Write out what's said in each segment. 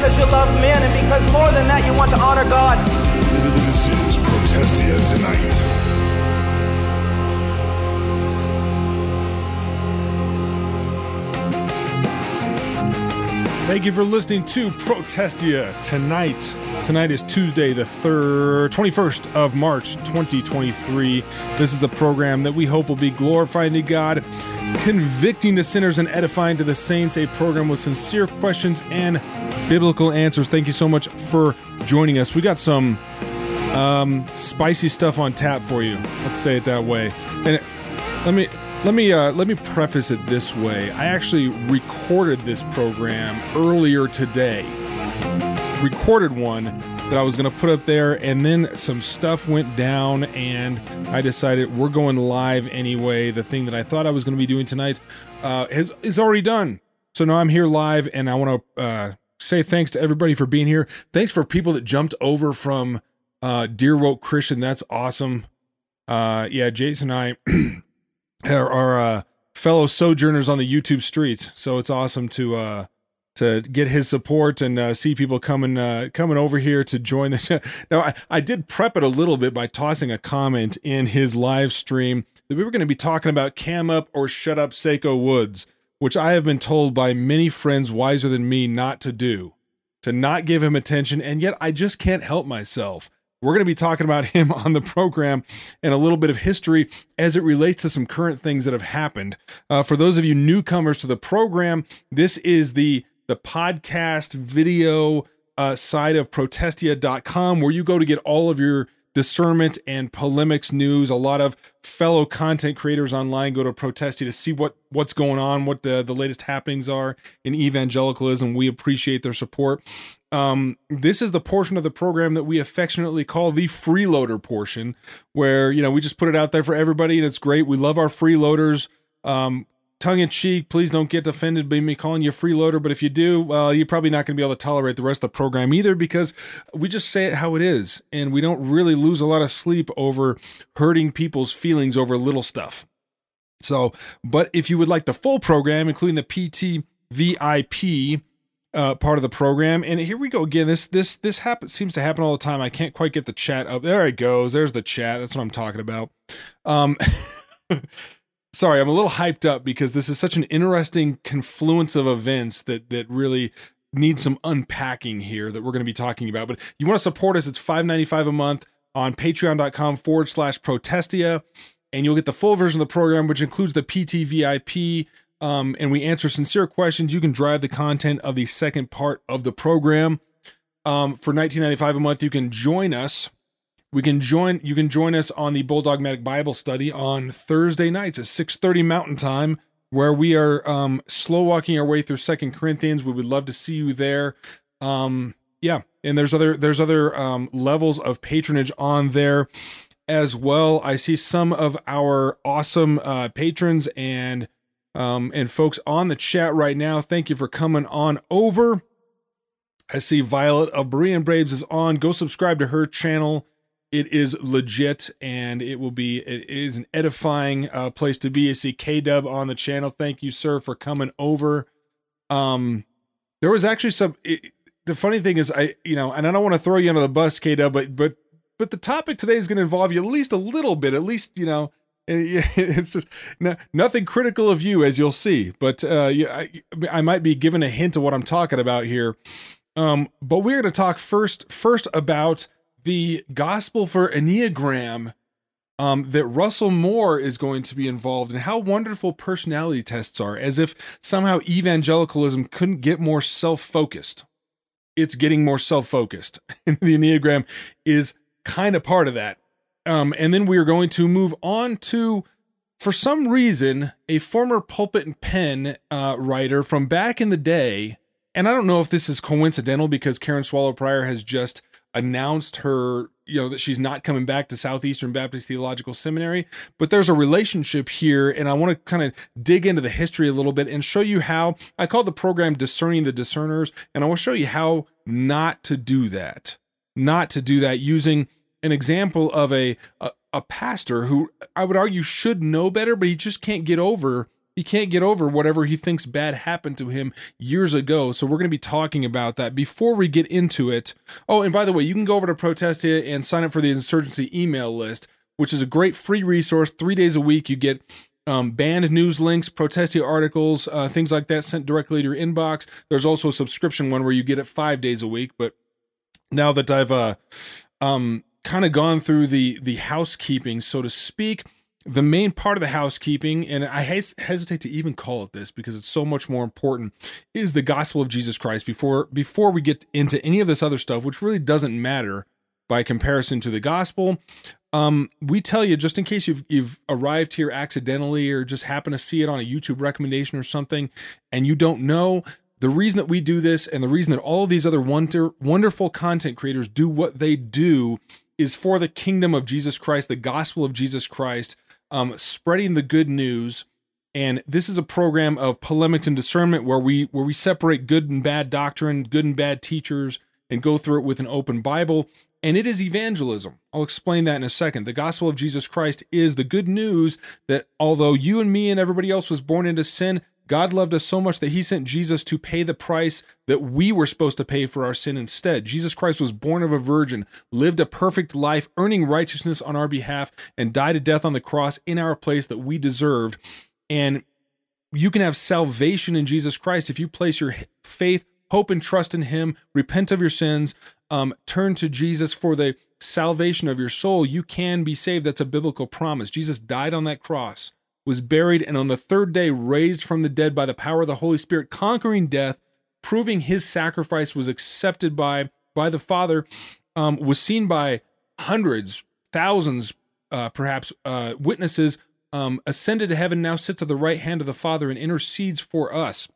because you love men and because more than that you want to honor God. This is Protestia Tonight. Thank you for listening to Protestia tonight. Tonight is Tuesday, the third, 21st of March, 2023. This is the program that we hope will be glorifying to God, convicting the sinners, and edifying to the saints. A program with sincere questions and biblical answers. Thank you so much for joining us. We got some um, spicy stuff on tap for you. Let's say it that way. And let me let me uh, let me preface it this way. I actually recorded this program earlier today. Recorded one that I was going to put up there, and then some stuff went down, and I decided we're going live anyway. The thing that I thought I was going to be doing tonight uh, is is already done. So now I'm here live, and I want to uh, say thanks to everybody for being here. Thanks for people that jumped over from uh, Dear Woke Christian. That's awesome. Uh, yeah, Jason and I. our, our uh, fellow sojourners on the YouTube streets. So it's awesome to uh, to get his support and uh, see people coming uh, coming over here to join the. now I, I did prep it a little bit by tossing a comment in his live stream that we were going to be talking about cam up or shut up Seiko Woods, which I have been told by many friends wiser than me not to do, to not give him attention, and yet I just can't help myself. We're going to be talking about him on the program and a little bit of history as it relates to some current things that have happened. Uh, for those of you newcomers to the program, this is the the podcast video uh, side of protestia.com where you go to get all of your discernment and polemics news. A lot of fellow content creators online go to Protestia to see what what's going on, what the the latest happenings are in evangelicalism. We appreciate their support. Um, this is the portion of the program that we affectionately call the freeloader portion, where you know we just put it out there for everybody, and it's great. We love our freeloaders. Um, tongue in cheek, please don't get offended by me calling you a freeloader. But if you do, well, you're probably not going to be able to tolerate the rest of the program either because we just say it how it is. And we don't really lose a lot of sleep over hurting people's feelings over little stuff. So, but if you would like the full program, including the PT VIP, uh, part of the program. And here we go again. This this this happens seems to happen all the time. I can't quite get the chat up. There it goes. There's the chat. That's what I'm talking about. Um, sorry, I'm a little hyped up because this is such an interesting confluence of events that that really need some unpacking here that we're going to be talking about. But you want to support us? It's five ninety five a month on patreon.com forward slash protestia. And you'll get the full version of the program, which includes the PT VIP, um, and we answer sincere questions. You can drive the content of the second part of the program. Um, for 19.95 a month, you can join us. We can join. You can join us on the Bulldogmatic Bible Study on Thursday nights at 6:30 Mountain Time, where we are um, slow walking our way through Second Corinthians. We would love to see you there. Um, yeah, and there's other there's other um, levels of patronage on there as well. I see some of our awesome uh, patrons and um, and folks on the chat right now, thank you for coming on over. I see Violet of Berean Braves is on. Go subscribe to her channel. It is legit and it will be, it is an edifying uh, place to be. I see K Dub on the channel. Thank you, sir, for coming over. Um, there was actually some, it, the funny thing is, I, you know, and I don't want to throw you under the bus, K Dub, but, but, but the topic today is going to involve you at least a little bit, at least, you know, it's just no, nothing critical of you, as you'll see. But uh, I, I might be given a hint of what I'm talking about here. Um, but we're going to talk first first about the gospel for Enneagram um, that Russell Moore is going to be involved in how wonderful personality tests are, as if somehow evangelicalism couldn't get more self focused. It's getting more self focused. And the Enneagram is kind of part of that. Um, and then we are going to move on to, for some reason, a former pulpit and pen uh, writer from back in the day. And I don't know if this is coincidental because Karen Swallow Prior has just announced her, you know, that she's not coming back to Southeastern Baptist Theological Seminary. But there's a relationship here, and I want to kind of dig into the history a little bit and show you how I call the program Discerning the Discerners, and I will show you how not to do that. Not to do that using an example of a, a, a pastor who I would argue should know better, but he just can't get over he can't get over whatever he thinks bad happened to him years ago. So we're going to be talking about that before we get into it. Oh, and by the way, you can go over to Protestia and sign up for the insurgency email list, which is a great free resource. Three days a week, you get um, banned news links, Protestia articles, uh, things like that sent directly to your inbox. There's also a subscription one where you get it five days a week. But now that I've uh, um, kind of gone through the the housekeeping, so to speak the main part of the housekeeping, and I hes- hesitate to even call it this because it's so much more important, is the gospel of Jesus Christ. Before before we get into any of this other stuff, which really doesn't matter by comparison to the gospel, um, we tell you just in case you've you've arrived here accidentally or just happen to see it on a YouTube recommendation or something, and you don't know. The reason that we do this and the reason that all of these other wonder, wonderful content creators do what they do is for the kingdom of Jesus Christ, the gospel of Jesus Christ, um, spreading the good news. And this is a program of polemics and discernment where we where we separate good and bad doctrine, good and bad teachers, and go through it with an open Bible. And it is evangelism. I'll explain that in a second. The gospel of Jesus Christ is the good news that although you and me and everybody else was born into sin, God loved us so much that he sent Jesus to pay the price that we were supposed to pay for our sin instead. Jesus Christ was born of a virgin, lived a perfect life, earning righteousness on our behalf, and died a death on the cross in our place that we deserved. And you can have salvation in Jesus Christ if you place your faith, hope, and trust in him, repent of your sins, um, turn to Jesus for the salvation of your soul. You can be saved. That's a biblical promise. Jesus died on that cross was buried, and on the third day raised from the dead by the power of the Holy Spirit, conquering death, proving his sacrifice was accepted by by the Father, um, was seen by hundreds, thousands, uh, perhaps uh, witnesses, um, ascended to heaven, now sits at the right hand of the Father and intercedes for us.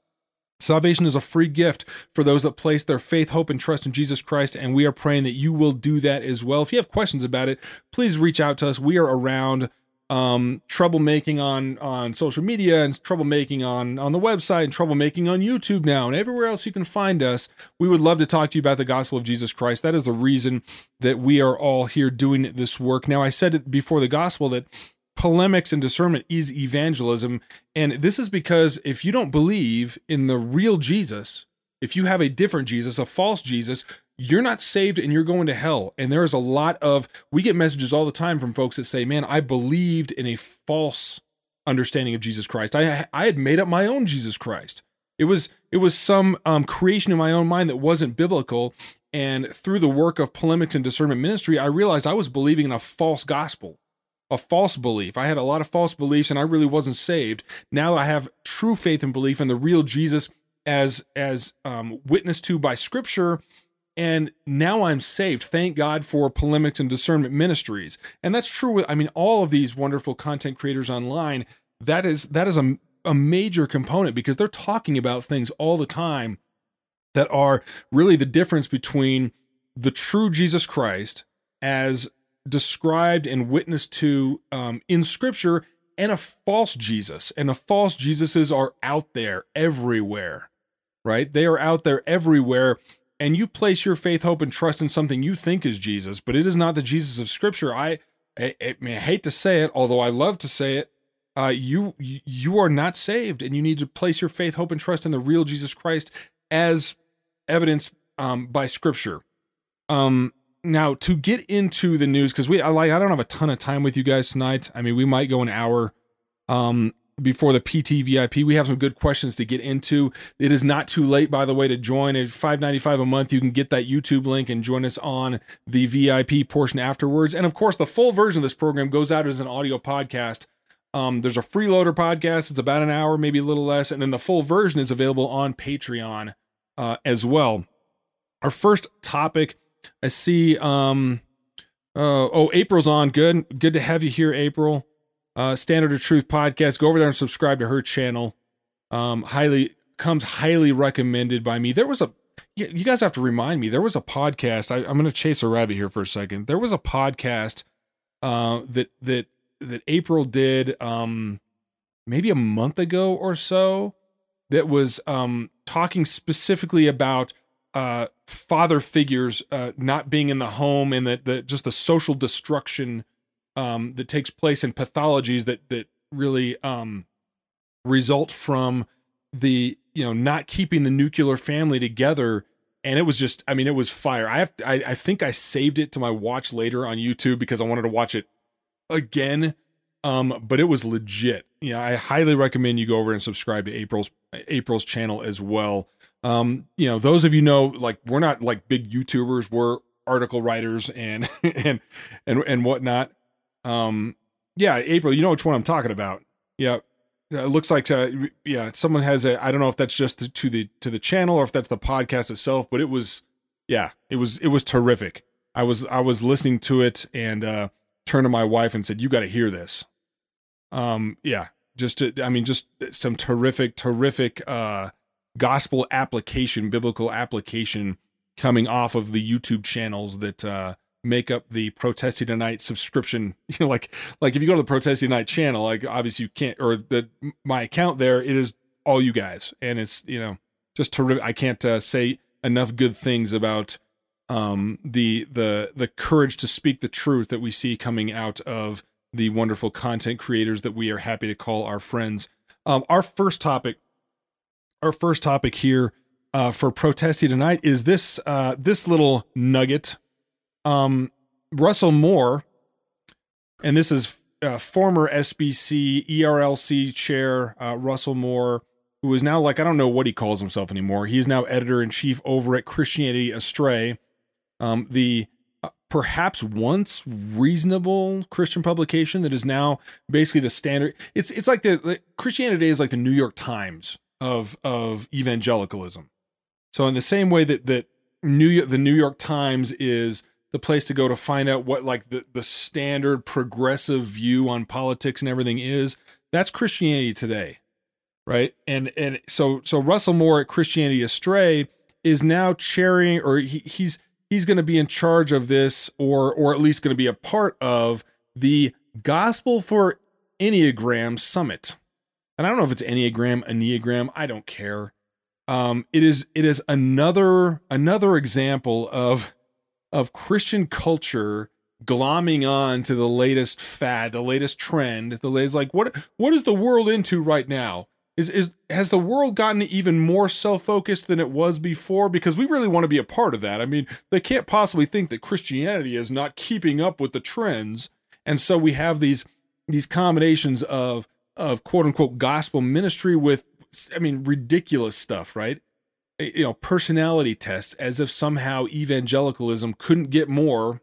Salvation is a free gift for those that place their faith, hope, and trust in Jesus Christ, and we are praying that you will do that as well. If you have questions about it, please reach out to us. We are around um, troublemaking on on social media and troublemaking on on the website and troublemaking on YouTube now and everywhere else you can find us. We would love to talk to you about the gospel of Jesus Christ. That is the reason that we are all here doing this work. Now, I said it before the gospel that polemics and discernment is evangelism, and this is because if you don't believe in the real Jesus, if you have a different Jesus, a false Jesus, you're not saved and you're going to hell. And there's a lot of, we get messages all the time from folks that say, man, I believed in a false understanding of Jesus Christ. I, I had made up my own Jesus Christ. It was, it was some um, creation in my own mind that wasn't biblical. And through the work of polemics and discernment ministry, I realized I was believing in a false gospel, a false belief. I had a lot of false beliefs and I really wasn't saved. Now I have true faith and belief in the real Jesus as, as um, witnessed to by scripture and now I'm saved. Thank God for polemics and discernment ministries. And that's true with I mean all of these wonderful content creators online. That is that is a, a major component because they're talking about things all the time that are really the difference between the true Jesus Christ as described and witnessed to um, in Scripture and a false Jesus. And the false Jesuses are out there everywhere, right? They are out there everywhere and you place your faith, hope, and trust in something you think is Jesus, but it is not the Jesus of Scripture, I, I, I, mean, I hate to say it, although I love to say it, uh, you you are not saved, and you need to place your faith, hope, and trust in the real Jesus Christ as evidenced um, by Scripture. Um, now, to get into the news, because we I like I don't have a ton of time with you guys tonight. I mean, we might go an hour. Um, before the PT VIP. We have some good questions to get into. It is not too late, by the way, to join at five ninety five a month. You can get that YouTube link and join us on the VIP portion afterwards. And of course, the full version of this program goes out as an audio podcast. Um, there's a freeloader podcast. It's about an hour, maybe a little less, and then the full version is available on Patreon uh, as well. Our first topic, I see. Um, uh, oh, April's on. Good, good to have you here, April uh, Standard of Truth podcast. Go over there and subscribe to her channel. Um, highly comes highly recommended by me. There was a you guys have to remind me. There was a podcast. I, am going to chase a rabbit here for a second. There was a podcast uh, that that that April did um, maybe a month ago or so that was um, talking specifically about uh, father figures uh, not being in the home and that the just the social destruction um, that takes place in pathologies that that really um, result from the you know not keeping the nuclear family together. And it was just i mean it was fire. I have I, I think i saved it to my watch later on youtube because i wanted to watch it again. Um but it was legit. You know i highly recommend you go over and subscribe to april's april's channel as well. Um you know those of you know like we're not like big youtubers. We're article writers and and and and whatnot um yeah april you know which one i'm talking about. Yeah it looks like uh, yeah someone has a i don't know if that's just to the to the channel or if that's the podcast itself but it was yeah it was it was terrific. I was i was listening to it and uh turned to my wife and said you got to hear this. Um yeah just to, i mean just some terrific terrific uh gospel application biblical application coming off of the youtube channels that uh make up the Protestia Tonight subscription. You know, like like if you go to the Protestia Tonight channel, like obviously you can't or the my account there, it is all you guys, and it's you know just terrific. I can't uh, say enough good things about um the the the courage to speak the truth that we see coming out of the wonderful content creators that we are happy to call our friends. Um, our first topic, our first topic here uh, for protestia tonight is this uh, this little nugget um, Russell Moore, and this is uh, former SBC ERLC chair uh, Russell Moore, who is now like I don't know what he calls himself anymore. He is now editor in chief over at Christianity Astray, um, the uh, perhaps once reasonable Christian publication that is now basically the standard. It's it's like the, the Christianity is like the New York Times of of evangelicalism. So in the same way that that New the New York Times is the place to go to find out what like the, the standard progressive view on politics and everything is that's christianity today right? And and so so russell moore at christianity astray is now chairing or he, he's he's going to be in charge of this or or at least going to be a part of the gospel for enneagram summit. And i don't know if it's enneagram enneagram i don't care. Um it is it is another another example of of Christian culture glomming on to the latest fad, the latest trend, the latest like what what is the world into right now? Is is has the world gotten even more self-focused than it was before? Because we really want to be a part of that. I mean, they can't possibly think that Christianity is not keeping up with the trends. And so we have these these combinations of of quote unquote gospel ministry with I mean ridiculous stuff, right? You know personality tests as if somehow evangelicalism couldn't get more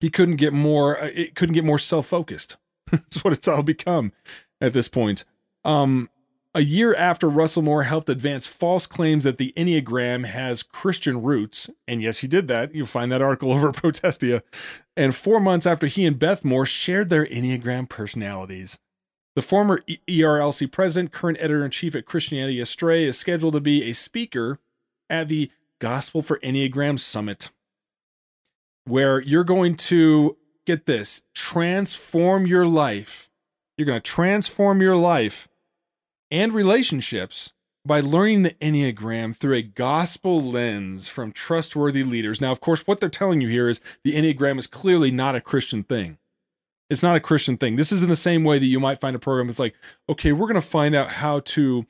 he couldn't get more uh, it couldn't get more self-focused that's what it's all become at this point um a year after Russell Moore helped advance false claims that the Enneagram has Christian roots, and yes, he did that. You'll find that article over Protestia. And four months after he and Beth Moore shared their Enneagram personalities, the former ERLC president, current editor in chief at Christianity Astray, is scheduled to be a speaker at the Gospel for Enneagram Summit, where you're going to get this transform your life. You're going to transform your life and relationships by learning the Enneagram through a gospel lens from trustworthy leaders. Now, of course, what they're telling you here is the Enneagram is clearly not a Christian thing. It's not a Christian thing. This is in the same way that you might find a program that's like, okay, we're going to find out how to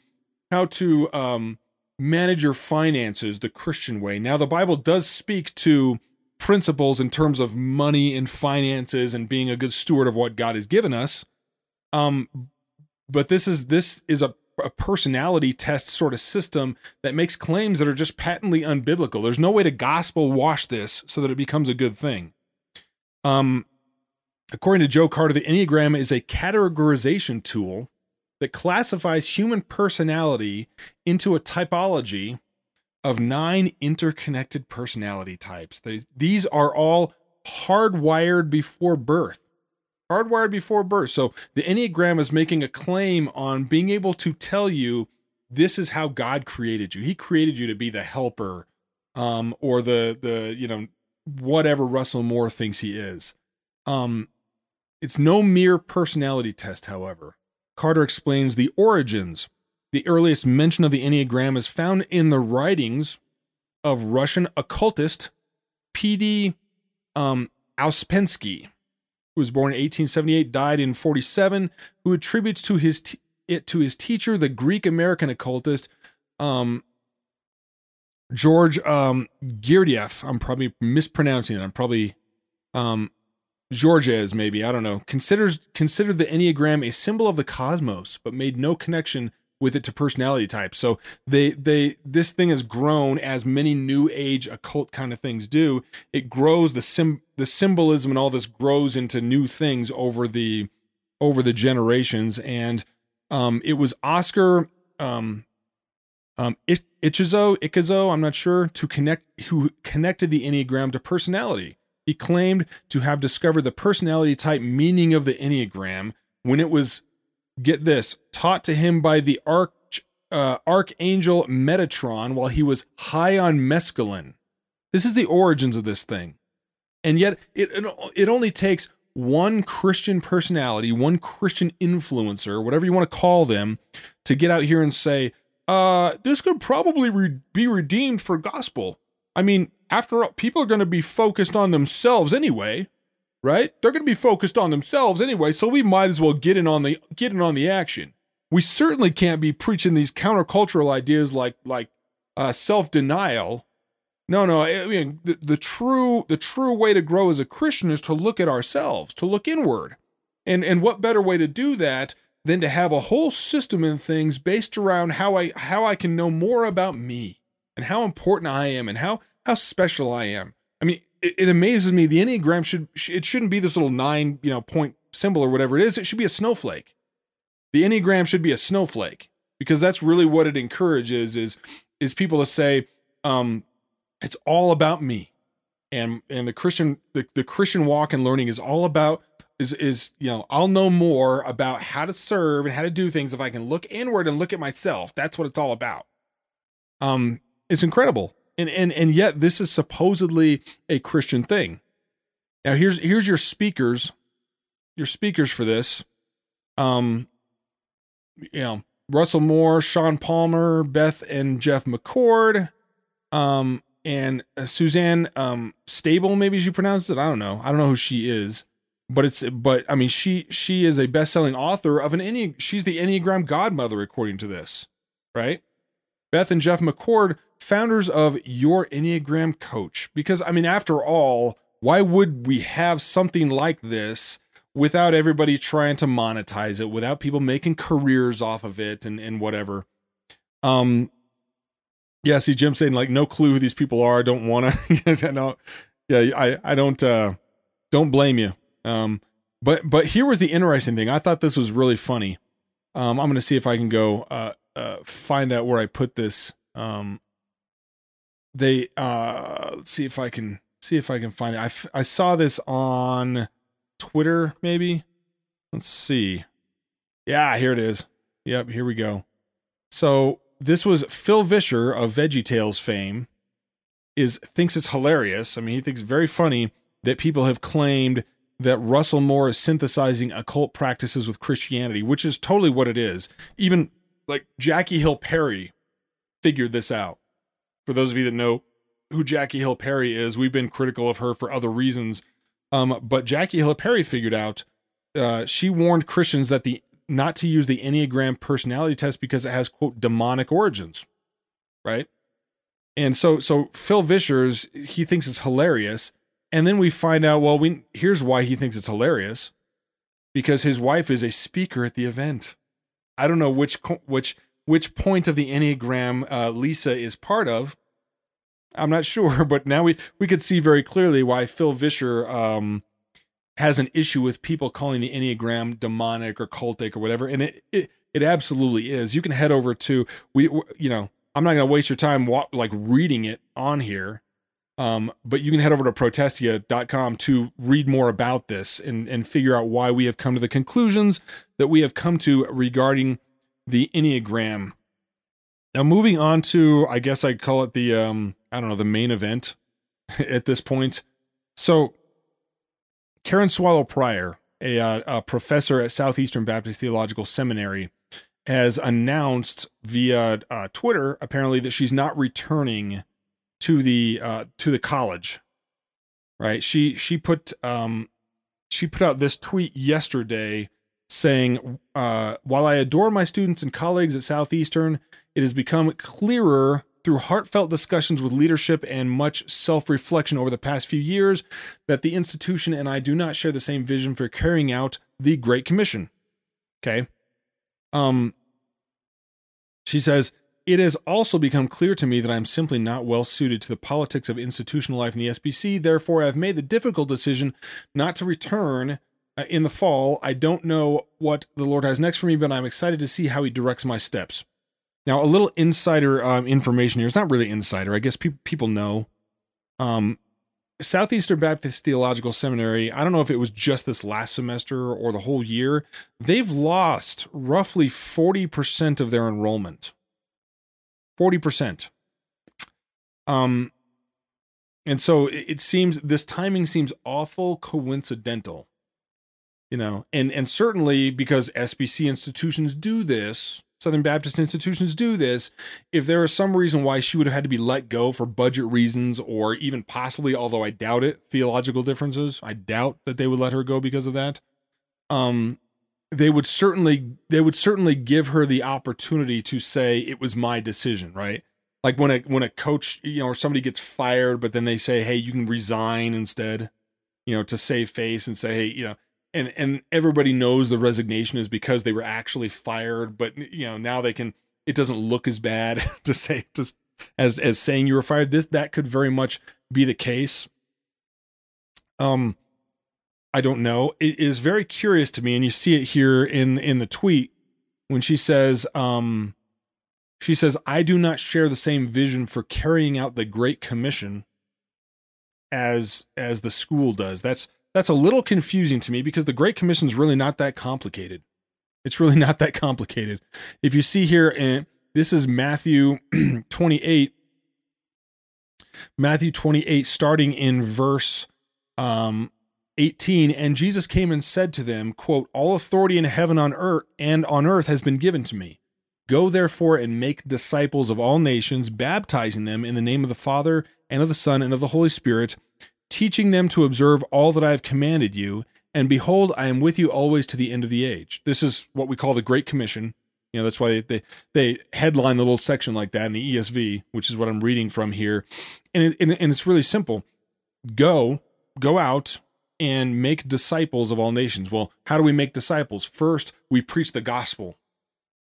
how to um, manage your finances the Christian way. Now, the Bible does speak to principles in terms of money and finances and being a good steward of what God has given us. Um, but this is this is a, a personality test sort of system that makes claims that are just patently unbiblical. There's no way to gospel wash this so that it becomes a good thing. Um, According to Joe Carter, the Enneagram is a categorization tool that classifies human personality into a typology of nine interconnected personality types. These are all hardwired before birth. Hardwired before birth. So the Enneagram is making a claim on being able to tell you this is how God created you. He created you to be the helper um, or the the you know whatever Russell Moore thinks he is. Um, it's no mere personality test, however. Carter explains the origins. The earliest mention of the Enneagram is found in the writings of Russian occultist P.D. Um, Ouspensky, who was born in 1878, died in 47, who attributes to his t- it to his teacher, the Greek American occultist, um, George um, Gurdjieff. I'm probably mispronouncing it. I'm probably um, Georges, maybe I don't know. Considers considered the Enneagram a symbol of the cosmos, but made no connection with it to personality types. So they they this thing has grown as many new age occult kind of things do. It grows the sim the symbolism and all this grows into new things over the over the generations. And um, it was Oscar um, um, Ichazo Ichazo, I'm not sure, to connect who connected the Enneagram to personality. He claimed to have discovered the personality type meaning of the Enneagram when it was get this, taught to him by the arch, uh, archangel Metatron while he was high on mescaline. This is the origins of this thing. And yet it it only takes one Christian personality, one Christian influencer, whatever you want to call them, to get out here and say, uh, this could probably re- be redeemed for gospel. I mean, after all, people are going to be focused on themselves anyway right? They're going to be focused on themselves anyway, so we might as well get in on the get in on the action. We certainly can't be preaching these countercultural ideas like like uh, self denial. No, no. I mean, the, the true the true way to grow as a Christian is to look at ourselves, to look inward, and and what better way to do that than to have a whole system in things based around how I how I can know more about me and how important I am and how how special I am. I mean, it, it amazes me the enneagram should it shouldn't be this little nine you know point symbol or whatever it is. It should be a snowflake. The enneagram should be a snowflake because that's really what it encourages is is people to say um it's all about me. And and the christian the, the christian walk and learning is all about is is you know i'll know more about how to serve and how to do things if i can look inward and look at myself. That's what it's all about. Um it's incredible and and and yet this is supposedly a Christian thing. Now here's here's your speakers, your speakers for this. Um, you know Russell Moore, Sean Palmer, Beth and Jeff McCord, um, and uh, Suzanne um Stable, maybe as you pronounce it. I don't know. I don't know who she is, but it's but I mean she she is a best selling author of an Enne. She's the Enneagram Godmother according to this, right? Beth and Jeff McCord, founders of Your Enneagram Coach. Because, I mean, after all, why would we have something like this without everybody trying to monetize it, without people making careers off of it and, and whatever? Um, yeah, see, Jim saying, like, no clue who these people are. I don't want to. no, yeah, I, I don't, uh, don't blame you. Um, but, but here was the interesting thing. I thought this was really funny. Um, I'm going to see if I can go, uh, uh, find out where I put this. Um, they uh, let's see if I can see if I can find it. I, f- I saw this on Twitter, maybe. Let's see. Yeah, here it is. Yep, here we go. So this was Phil Vischer of VeggieTales fame. Is thinks it's hilarious. I mean, he thinks very funny that people have claimed that Russell Moore is synthesizing occult practices with Christianity, which is totally what it is. Even like Jackie Hill Perry figured this out. For those of you that know who Jackie Hill Perry is, we've been critical of her for other reasons. Um, but Jackie Hill Perry figured out uh, she warned Christians that the not to use the Enneagram personality test because it has quote demonic origins, right? And so so Phil Vischer's he thinks it's hilarious, and then we find out well we here's why he thinks it's hilarious because his wife is a speaker at the event. I don't know which which which point of the enneagram uh, Lisa is part of. I'm not sure, but now we we could see very clearly why Phil Vischer um, has an issue with people calling the enneagram demonic or cultic or whatever, and it it, it absolutely is. You can head over to we you know I'm not going to waste your time wa- like reading it on here. Um, but you can head over to protestia.com to read more about this and, and figure out why we have come to the conclusions that we have come to regarding the Enneagram. Now, moving on to, I guess I'd call it the, um, I don't know, the main event at this point. So, Karen Swallow Prior, a, uh, a professor at Southeastern Baptist Theological Seminary, has announced via uh, Twitter apparently that she's not returning to the uh, to the college. Right? She she put um she put out this tweet yesterday saying, uh, While I adore my students and colleagues at Southeastern, it has become clearer through heartfelt discussions with leadership and much self reflection over the past few years that the institution and I do not share the same vision for carrying out the Great Commission. Okay. Um, she says, it has also become clear to me that I'm simply not well suited to the politics of institutional life in the SBC. Therefore, I've made the difficult decision not to return uh, in the fall. I don't know what the Lord has next for me, but I'm excited to see how He directs my steps. Now, a little insider um, information here. It's not really insider. I guess pe- people know. Um, Southeastern Baptist Theological Seminary, I don't know if it was just this last semester or the whole year, they've lost roughly 40% of their enrollment. 40%. Um, and so it seems this timing seems awful coincidental you know and and certainly because sbc institutions do this southern baptist institutions do this if there is some reason why she would have had to be let go for budget reasons or even possibly although i doubt it theological differences i doubt that they would let her go because of that um they would certainly they would certainly give her the opportunity to say it was my decision, right? Like when a when a coach, you know, or somebody gets fired, but then they say, "Hey, you can resign instead," you know, to save face and say, "Hey, you know," and and everybody knows the resignation is because they were actually fired, but you know, now they can. It doesn't look as bad to say to, as as saying you were fired. This that could very much be the case. Um, I don't know. It is very curious to me, and you see it here in in the tweet when she says, um, she says, "I do not share the same vision for carrying out the Great Commission as as the school does." That's that's a little confusing to me because the Great Commission is really not that complicated. It's really not that complicated. If you see here, and this is Matthew 28, Matthew 28, starting in verse um, 18 and jesus came and said to them quote all authority in heaven on earth and on earth has been given to me. Go therefore and make disciples of all nations baptizing them in the name of the father and of the son and of the holy spirit teaching them to observe all that i have commanded you. And behold i am with you always to the end of the age. This is what we call the great commission. You know that's why they, they, they headline the little section like that in the esv which is what i'm reading from here. And, it, and, and it's really simple. Go go out and make disciples of all nations. Well, how do we make disciples? First, we preach the gospel.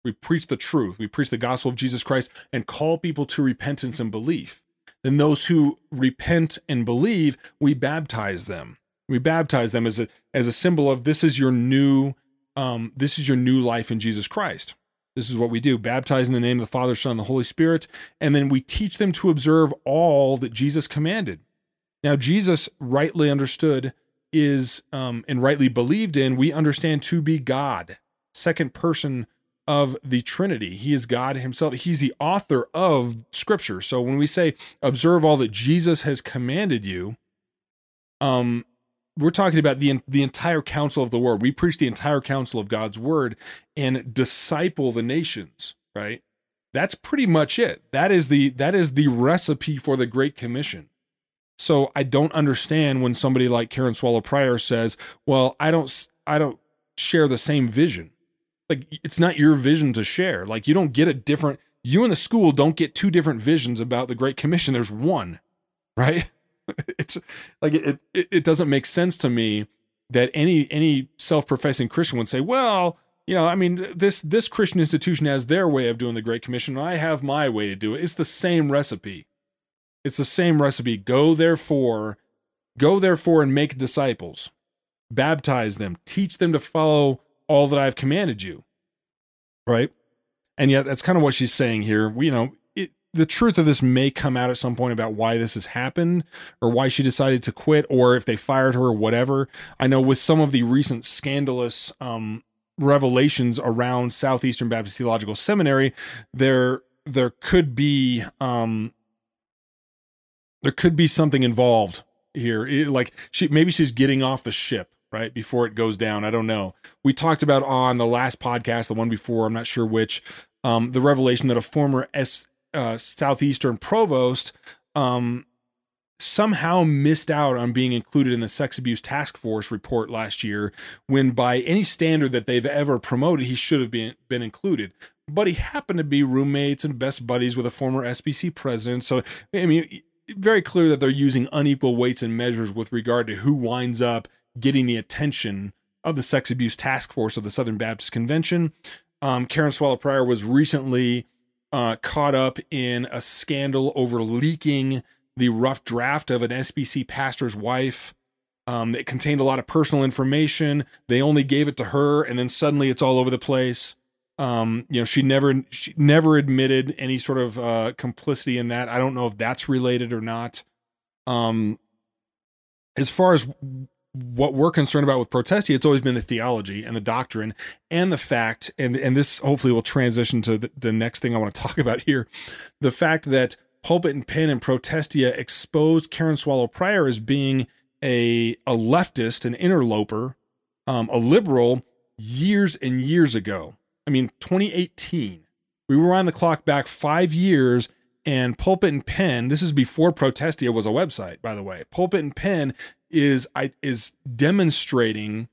We preach the truth. We preach the gospel of Jesus Christ and call people to repentance and belief. Then those who repent and believe, we baptize them. We baptize them as a as a symbol of this is your new um, this is your new life in Jesus Christ. This is what we do baptize in the name of the Father, Son, and the Holy Spirit. And then we teach them to observe all that Jesus commanded. Now, Jesus rightly understood is um, and rightly believed in, we understand to be God, second person of the Trinity. He is God Himself. He's the author of Scripture. So when we say observe all that Jesus has commanded you, um, we're talking about the the entire counsel of the word. We preach the entire counsel of God's word and disciple the nations. Right. That's pretty much it. That is the that is the recipe for the Great Commission. So I don't understand when somebody like Karen Swallow Prior says, "Well, I don't I don't share the same vision." Like it's not your vision to share. Like you don't get a different you and the school don't get two different visions about the Great Commission. There's one, right? it's like it, it it doesn't make sense to me that any any self-professing Christian would say, "Well, you know, I mean, this this Christian institution has their way of doing the Great Commission, and I have my way to do it. It's the same recipe. It's the same recipe. Go therefore, go therefore and make disciples, baptize them, teach them to follow all that I've commanded you. Right? And yet that's kind of what she's saying here. We, you know, it, the truth of this may come out at some point about why this has happened or why she decided to quit or if they fired her or whatever. I know with some of the recent scandalous um, revelations around Southeastern Baptist Theological Seminary, there there could be um, there could be something involved here. Like she maybe she's getting off the ship right before it goes down. I don't know. We talked about on the last podcast, the one before, I'm not sure which, um, the revelation that a former S, uh, southeastern provost um, somehow missed out on being included in the sex abuse task force report last year when by any standard that they've ever promoted he should have been been included but he happened to be roommates and best buddies with a former SBC president so I mean very clear that they're using unequal weights and measures with regard to who winds up getting the attention of the sex abuse task force of the Southern Baptist Convention um, Karen Swallow Prior was recently uh, caught up in a scandal over leaking the rough draft of an SBC pastor's wife. Um, it contained a lot of personal information. They only gave it to her, and then suddenly it's all over the place. Um, you know, she never she never admitted any sort of uh, complicity in that. I don't know if that's related or not. Um, as far as what we're concerned about with Protestia, it's always been the theology and the doctrine and the fact, and and this hopefully will transition to the, the next thing I want to talk about here, the fact that Pulpit and Pen and Protestia exposed Karen Swallow Prior as being a a leftist, an interloper, um, a liberal years and years ago. I mean, 2018. We were on the clock back five years, and Pulpit and Pen. This is before Protestia was a website, by the way. Pulpit and Pen is I is demonstrating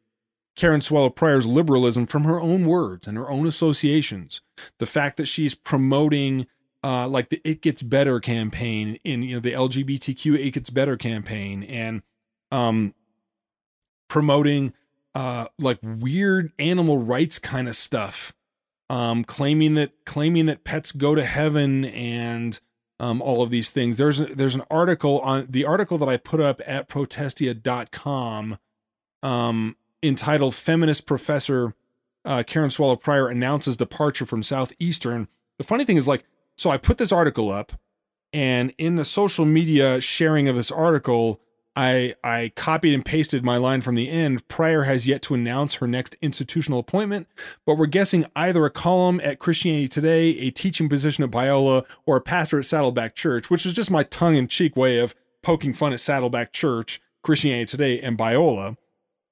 Karen Swallow Prior's liberalism from her own words and her own associations. The fact that she's promoting uh, like the It Gets Better campaign in you know the LGBTQ It Gets Better campaign and um promoting uh like weird animal rights kind of stuff um claiming that claiming that pets go to heaven and um, all of these things. There's a, there's an article on the article that I put up at protestia.com um, entitled "Feminist Professor uh, Karen Swallow Prior announces departure from Southeastern." The funny thing is, like, so I put this article up, and in the social media sharing of this article, I I copied and pasted my line from the end. Prior has yet to announce her next institutional appointment, but we're guessing either a column at Christianity Today, a teaching position at Biola, or a pastor at Saddleback Church, which is just my tongue-in-cheek way of poking fun at Saddleback Church, Christianity Today, and Biola.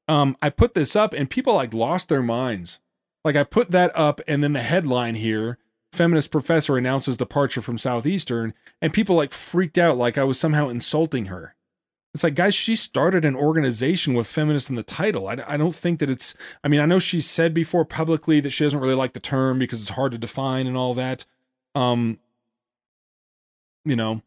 Um, I put this up and people like lost their minds. Like I put that up and then the headline here feminist professor announces departure from Southeastern, and people like freaked out like I was somehow insulting her. It's like, guys, she started an organization with feminist in the title. I, I don't think that it's, I mean, I know she said before publicly that she doesn't really like the term because it's hard to define and all that. Um, you know,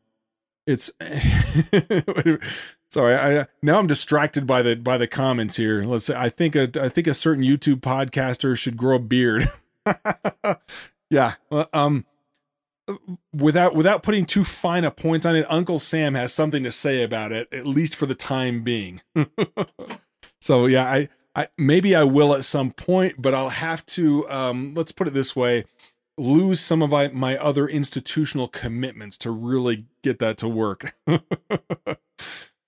it's, sorry, I, now I'm distracted by the, by the comments here. Let's say, I think a, I think a certain YouTube podcaster should grow a beard. yeah. Um, without without putting too fine a point on it, Uncle Sam has something to say about it, at least for the time being. so yeah, I, I maybe I will at some point, but I'll have to um, let's put it this way, lose some of my, my other institutional commitments to really get that to work. yeah,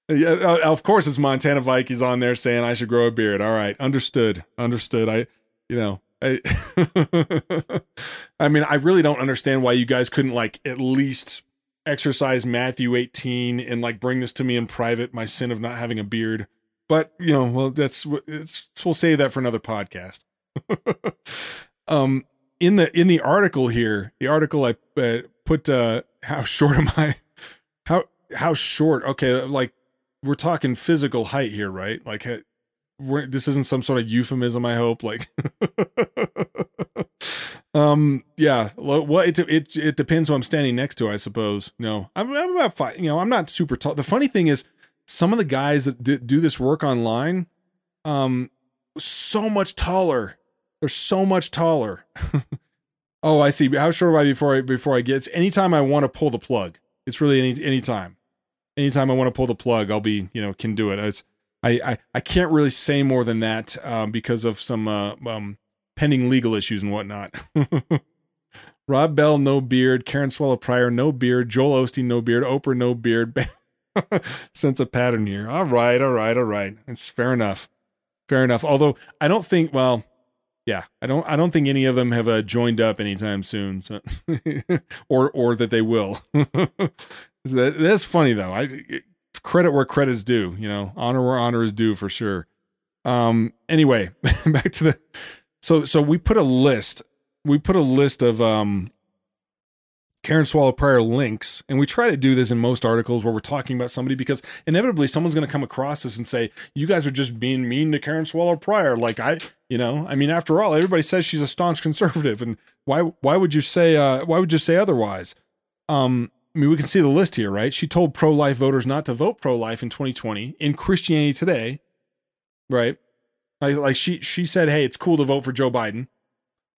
uh, of course it's Montana Vikings on there saying I should grow a beard. All right, understood, understood. I, you know, I, I mean, I really don't understand why you guys couldn't like at least exercise Matthew 18 and like bring this to me in private, my sin of not having a beard. But you know, well, that's it's we'll save that for another podcast. um, in the in the article here, the article I uh, put, uh, how short am I? How how short? Okay, like we're talking physical height here, right? Like this isn't some sort of euphemism. I hope. Like, um, yeah. Well, it it it depends who I'm standing next to. I suppose. No, I'm, I'm about five. You know, I'm not super tall. The funny thing is, some of the guys that do, do this work online, um, so much taller. They're so much taller. oh, I see. How short am I before I before I get? It's anytime I want to pull the plug. It's really any anytime. Anytime I want to pull the plug, I'll be you know can do it. It's I, I, I can't really say more than that um, because of some uh, um, pending legal issues and whatnot. Rob Bell, no beard. Karen Swallow Prior, no beard. Joel Osteen, no beard. Oprah, no beard. Sense a pattern here. All right, all right, all right. It's fair enough. Fair enough. Although I don't think, well, yeah, I don't, I don't think any of them have uh, joined up anytime soon, so or or that they will. that, that's funny though. I credit where credit is due, you know, honor where honor is due for sure. Um, anyway, back to the, so, so we put a list, we put a list of, um, Karen Swallow Prior links, and we try to do this in most articles where we're talking about somebody because inevitably someone's going to come across this and say, "You guys are just being mean to Karen Swallow Prior." Like I, you know, I mean, after all, everybody says she's a staunch conservative, and why why would you say uh, why would you say otherwise? Um, I mean, we can see the list here, right? She told pro life voters not to vote pro life in 2020 in Christianity Today, right? Like, like she she said, "Hey, it's cool to vote for Joe Biden."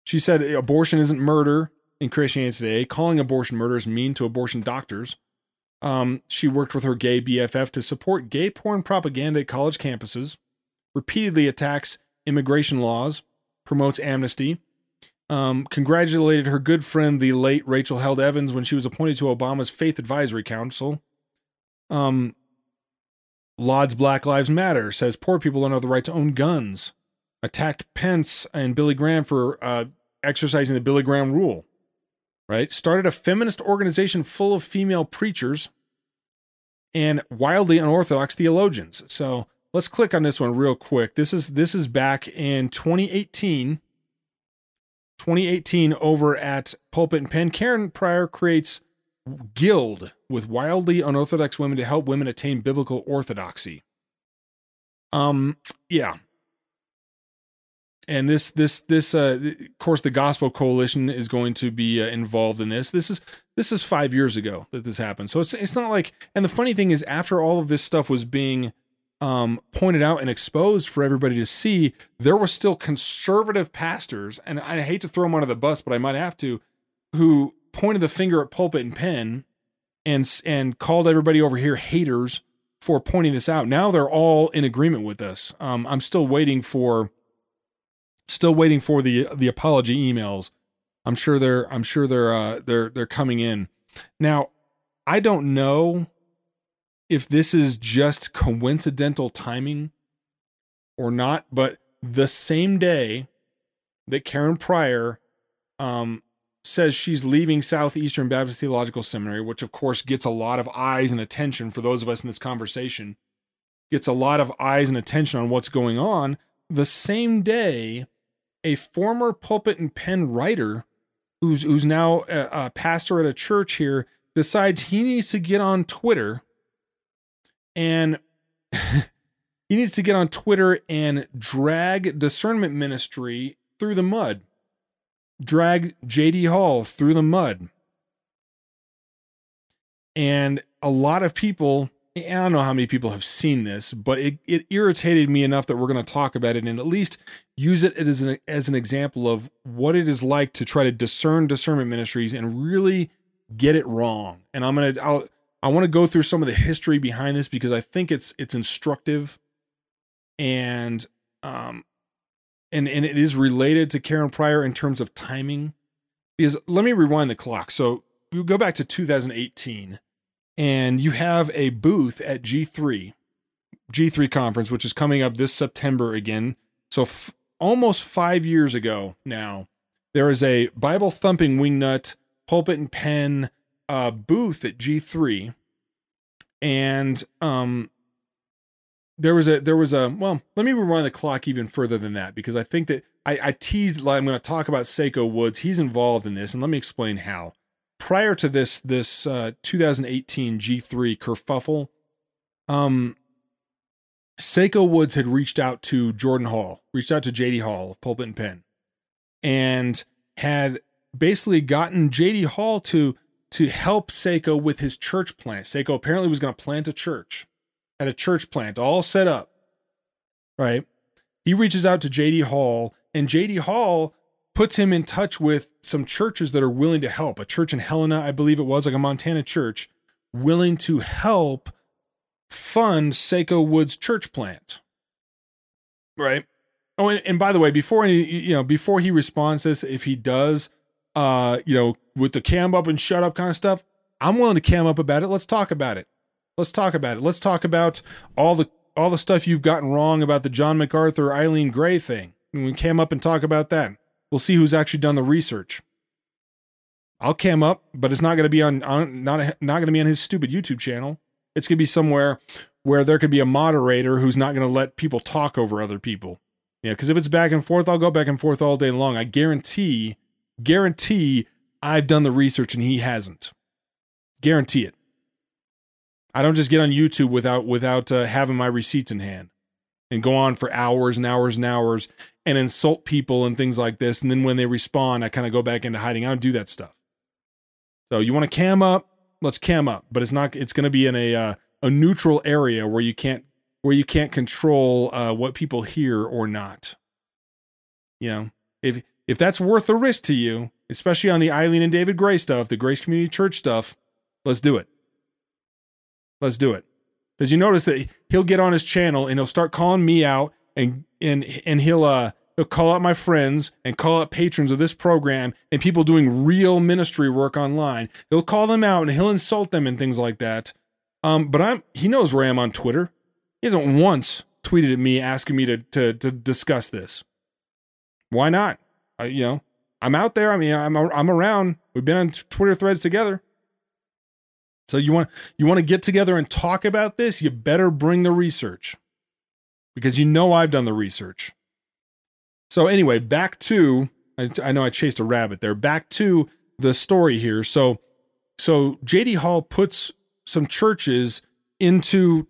She said abortion isn't murder in Christianity Today, calling abortion murder is mean to abortion doctors. Um, she worked with her gay BFF to support gay porn propaganda at college campuses, repeatedly attacks immigration laws, promotes amnesty, um, congratulated her good friend, the late Rachel Held Evans, when she was appointed to Obama's Faith Advisory Council. Um, lauds Black Lives Matter, says poor people don't have the right to own guns, attacked Pence and Billy Graham for uh, exercising the Billy Graham rule right? Started a feminist organization full of female preachers and wildly unorthodox theologians. So let's click on this one real quick. This is this is back in 2018. 2018 over at Pulpit and Pen. Karen Prior creates Guild with wildly unorthodox women to help women attain biblical orthodoxy. Um, yeah, and this this this uh, of course the gospel coalition is going to be uh, involved in this this is this is five years ago that this happened so it's it's not like and the funny thing is after all of this stuff was being um, pointed out and exposed for everybody to see there were still conservative pastors and i hate to throw them under the bus but i might have to who pointed the finger at pulpit and pen and and called everybody over here haters for pointing this out now they're all in agreement with us um, i'm still waiting for Still waiting for the the apology emails. I'm sure they're I'm sure they're uh, they're they're coming in. Now, I don't know if this is just coincidental timing or not, but the same day that Karen Prior um, says she's leaving Southeastern Baptist Theological Seminary, which of course gets a lot of eyes and attention for those of us in this conversation, gets a lot of eyes and attention on what's going on. The same day, a former pulpit and pen writer who's who's now a, a pastor at a church here decides he needs to get on Twitter and he needs to get on Twitter and drag discernment ministry through the mud. Drag JD Hall through the mud. And a lot of people I don't know how many people have seen this, but it, it irritated me enough that we're going to talk about it and at least use it as an, as an example of what it is like to try to discern discernment ministries and really get it wrong. And I'm going to, I'll, I want to go through some of the history behind this because I think it's, it's instructive and, um, and, and it is related to Karen Prior in terms of timing. Because let me rewind the clock. So we go back to 2018 and you have a booth at G3, G3 conference, which is coming up this September again. So f- almost five years ago now, there is a Bible thumping wingnut pulpit and pen uh, booth at G3, and um, there was a there was a well. Let me rewind the clock even further than that because I think that I, I teased. I'm going to talk about Seiko Woods. He's involved in this, and let me explain how prior to this this uh, 2018 G3 kerfuffle, um, Seiko Woods had reached out to Jordan Hall, reached out to JD Hall of Pulpit and Pen, and had basically gotten JD Hall to to help Seiko with his church plant. Seiko apparently was going to plant a church at a church plant, all set up. Right. He reaches out to JD Hall, and JD Hall puts him in touch with some churches that are willing to help. A church in Helena, I believe it was, like a Montana church, willing to help fund Seiko Woods church plant. Right. Oh, and, and by the way, before any, you know, before he responds this, if he does, uh, you know, with the cam up and shut up kind of stuff, I'm willing to cam up about it. Let's talk about it. Let's talk about it. Let's talk about all the all the stuff you've gotten wrong about the John MacArthur Eileen Gray thing. And we cam up and talk about that. We'll see who's actually done the research. I'll cam up, but it's not going to be on, on not not going to be on his stupid YouTube channel. It's going to be somewhere where there could be a moderator who's not going to let people talk over other people. Yeah, because if it's back and forth, I'll go back and forth all day long. I guarantee, guarantee I've done the research and he hasn't. Guarantee it. I don't just get on YouTube without without uh, having my receipts in hand and go on for hours and hours and hours and insult people and things like this. And then when they respond, I kind of go back into hiding. I don't do that stuff. So you want to cam up? Let's cam up, but it's not. It's going to be in a uh, a neutral area where you can't where you can't control uh, what people hear or not. You know, if if that's worth the risk to you, especially on the Eileen and David Gray stuff, the Grace Community Church stuff, let's do it. Let's do it. Because you notice that he'll get on his channel and he'll start calling me out and and and he'll uh he'll call out my friends and call out patrons of this program and people doing real ministry work online. He'll call them out and he'll insult them and things like that. Um, but I'm he knows where I am on Twitter. He hasn't once tweeted at me asking me to to to discuss this. Why not? I, you know, I'm out there. I mean, I'm I'm around. We've been on Twitter threads together. So you want you want to get together and talk about this? You better bring the research. Because you know I've done the research. So anyway, back to I, I know I chased a rabbit there. Back to the story here. So so JD Hall puts some churches into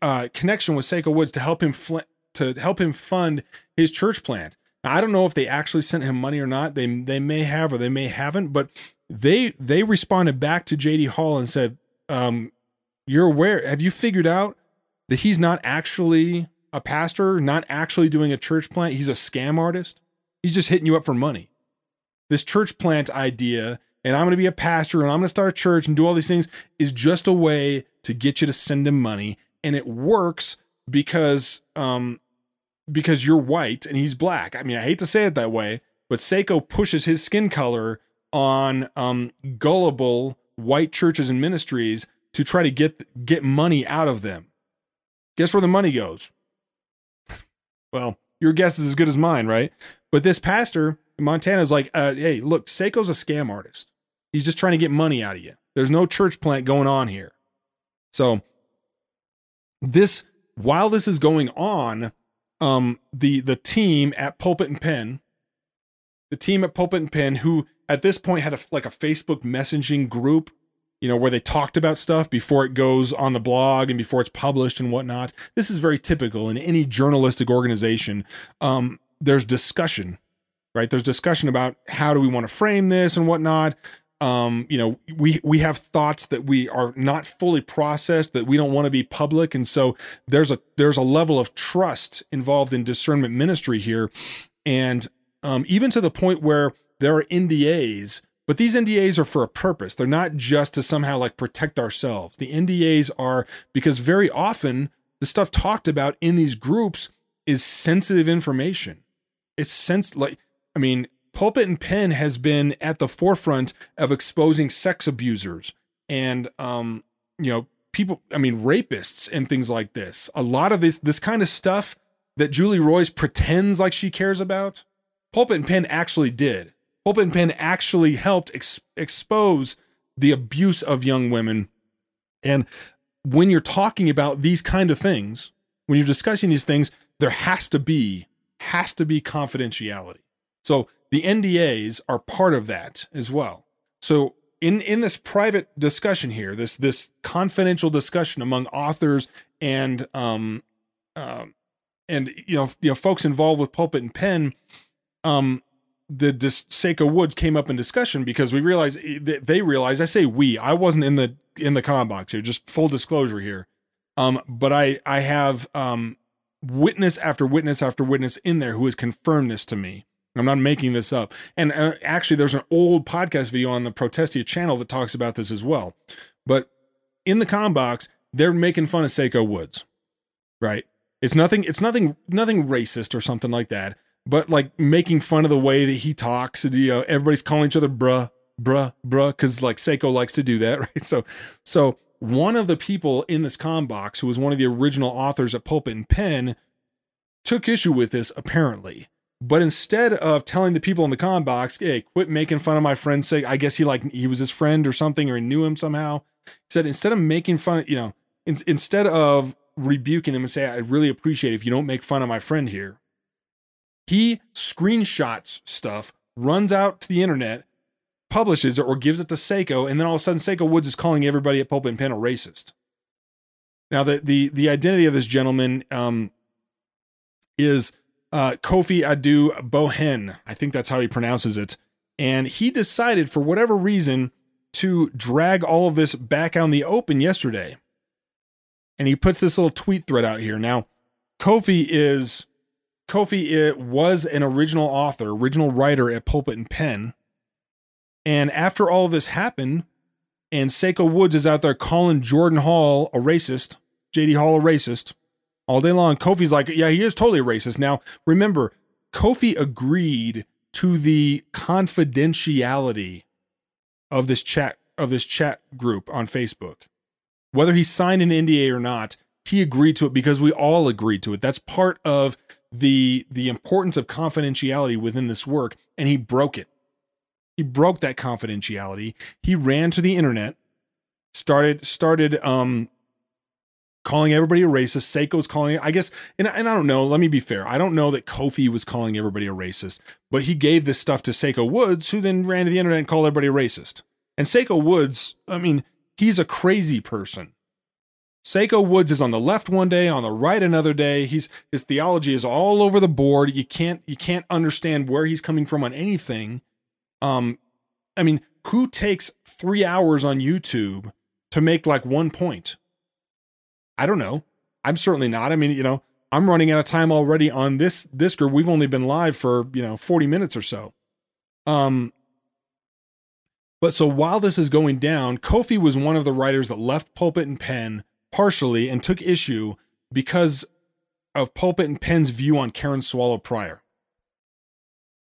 uh, connection with Seiko Woods to help him fl- to help him fund his church plant. I don't know if they actually sent him money or not. They they may have or they may haven't, but they they responded back to JD Hall and said, um, "You're aware? Have you figured out that he's not actually a pastor, not actually doing a church plant? He's a scam artist. He's just hitting you up for money. This church plant idea." And I'm going to be a pastor and I'm going to start a church and do all these things is just a way to get you to send him money and it works because um because you're white and he's black. I mean, I hate to say it that way, but Seiko pushes his skin color on um gullible white churches and ministries to try to get get money out of them. Guess where the money goes? Well, your guess is as good as mine, right? But this pastor in Montana is like, uh, hey, look, Seiko's a scam artist. He's just trying to get money out of you. There's no church plant going on here. So this while this is going on, um, the the team at Pulpit and Pen, the team at Pulpit and Pen, who at this point had a like a Facebook messaging group, you know, where they talked about stuff before it goes on the blog and before it's published and whatnot. This is very typical in any journalistic organization. Um, there's discussion, right? There's discussion about how do we want to frame this and whatnot um, you know, we we have thoughts that we are not fully processed that we don't want to be public, and so there's a there's a level of trust involved in discernment ministry here, and um, even to the point where there are NDAs, but these NDAs are for a purpose. They're not just to somehow like protect ourselves. The NDAs are because very often the stuff talked about in these groups is sensitive information. It's sense like I mean Pulpit and Pen has been at the forefront of exposing sex abusers and um, you know, people I mean rapists and things like this. A lot of this this kind of stuff that Julie Roys pretends like she cares about, Pulpit and Pen actually did. Pulpit and Pen actually helped ex- expose the abuse of young women. And when you're talking about these kind of things, when you're discussing these things, there has to be has to be confidentiality. So the NDAs are part of that as well. So in in this private discussion here, this this confidential discussion among authors and um um and you know you know folks involved with pulpit and pen, um the dis- Seiko Woods came up in discussion because we realized they realized I say we I wasn't in the in the comment box here just full disclosure here um but I I have um witness after witness after witness in there who has confirmed this to me I'm not making this up. And uh, actually, there's an old podcast video on the Protestia channel that talks about this as well. But in the com box, they're making fun of Seiko Woods, right? It's nothing. It's nothing. Nothing racist or something like that. But like making fun of the way that he talks. You know, everybody's calling each other bruh, bruh, bruh, because like Seiko likes to do that, right? So, so one of the people in this com box, who was one of the original authors at Pulpit and Pen, took issue with this apparently but instead of telling the people in the comment box, hey, quit making fun of my friend, say, I guess he like he was his friend or something, or he knew him somehow. He said, instead of making fun, you know, in, instead of rebuking them and say, I really appreciate if you don't make fun of my friend here, he screenshots stuff, runs out to the internet, publishes it or gives it to Seiko, and then all of a sudden Seiko Woods is calling everybody at Pulp and Pen a racist. Now the the the identity of this gentleman um, is uh, Kofi Adu-Boahen. I think that's how he pronounces it. And he decided, for whatever reason, to drag all of this back on the open yesterday. And he puts this little tweet thread out here. Now, Kofi is Kofi it was an original author, original writer at Pulpit and Pen. And after all of this happened, and Seiko Woods is out there calling Jordan Hall a racist, JD Hall a racist, all day long. Kofi's like, yeah, he is totally racist. Now, remember, Kofi agreed to the confidentiality of this chat of this chat group on Facebook. Whether he signed an NDA or not, he agreed to it because we all agreed to it. That's part of the the importance of confidentiality within this work and he broke it. He broke that confidentiality. He ran to the internet, started started um calling everybody a racist. Seiko's calling I guess, and, and I don't know. Let me be fair. I don't know that Kofi was calling everybody a racist, but he gave this stuff to Seiko Woods, who then ran to the internet and called everybody a racist. And Seiko Woods, I mean, he's a crazy person. Seiko Woods is on the left one day, on the right another day. He's his theology is all over the board. You can't you can't understand where he's coming from on anything. Um, I mean, who takes three hours on YouTube to make like one point? I don't know. I'm certainly not. I mean, you know, I'm running out of time already on this this group. We've only been live for, you know, 40 minutes or so. Um but so while this is going down, Kofi was one of the writers that left Pulpit and Pen partially and took issue because of Pulpit and Pen's view on Karen Swallow Prior.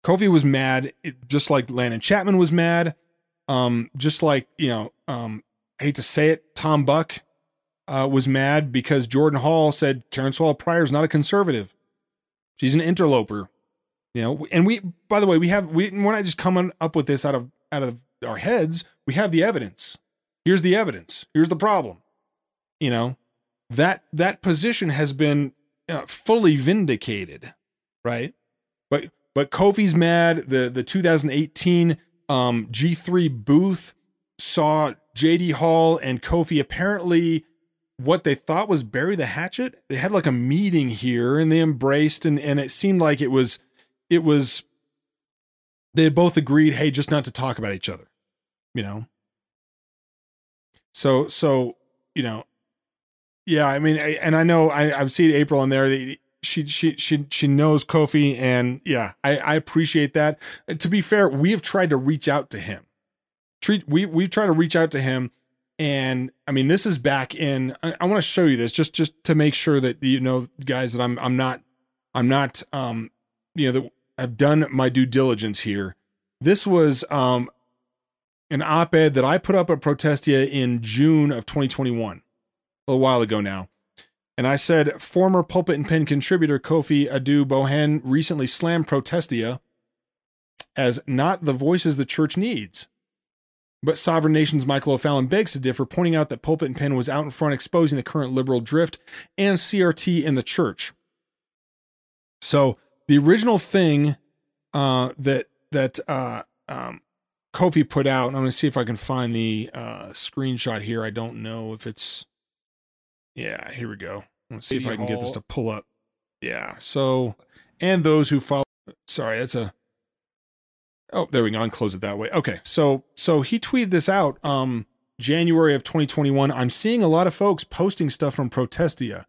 Kofi was mad, just like Landon Chapman was mad. Um, just like, you know, um, I hate to say it, Tom Buck uh, was mad because Jordan Hall said Karen Swallow Prior is not a conservative. She's an interloper. You know, and we by the way, we have we we're not just coming up with this out of out of our heads. We have the evidence. Here's the evidence. Here's the problem. You know, that that position has been uh, fully vindicated, right? But but Kofi's mad. The the 2018 um, G3 booth saw JD Hall and Kofi apparently what they thought was bury the hatchet. They had like a meeting here and they embraced and and it seemed like it was it was they had both agreed, hey, just not to talk about each other, you know. So so you know, yeah. I mean, I, and I know I, I've seen April in there. She she she she knows Kofi, and yeah, I I appreciate that. To be fair, we have tried to reach out to him. Treat we we've tried to reach out to him and I mean this is back in I, I want to show you this just just to make sure that you know guys that I'm I'm not I'm not um you know that I've done my due diligence here. This was um an op-ed that I put up at Protestia in June of 2021, a little while ago now. And I said former pulpit and pen contributor Kofi Adu-Boahen recently slammed Protestia as not the voices the church needs. But Sovereign Nation's Michael O'Fallon begs to differ, pointing out that Pulpit and Pen was out in front exposing the current liberal drift and CRT in the church. So the original thing uh, that that uh, um, Kofi put out, and I'm going to see if I can find the uh, screenshot here. I don't know if it's. Yeah, here we go. Let's see if I can get this to pull up. Yeah. So, and those who follow. Sorry, that's a Oh, there we go. And close it that way. Okay. So so he tweeted this out um January of 2021. I'm seeing a lot of folks posting stuff from Protestia.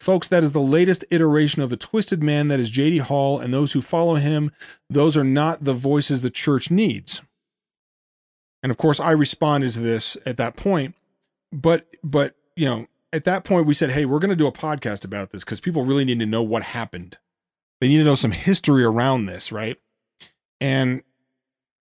Folks, that is the latest iteration of the twisted man that is JD Hall and those who follow him. Those are not the voices the church needs. And of course, I responded to this at that point. But but you know, at that point we said, "Hey, we're going to do a podcast about this because people really need to know what happened. They need to know some history around this, right?" And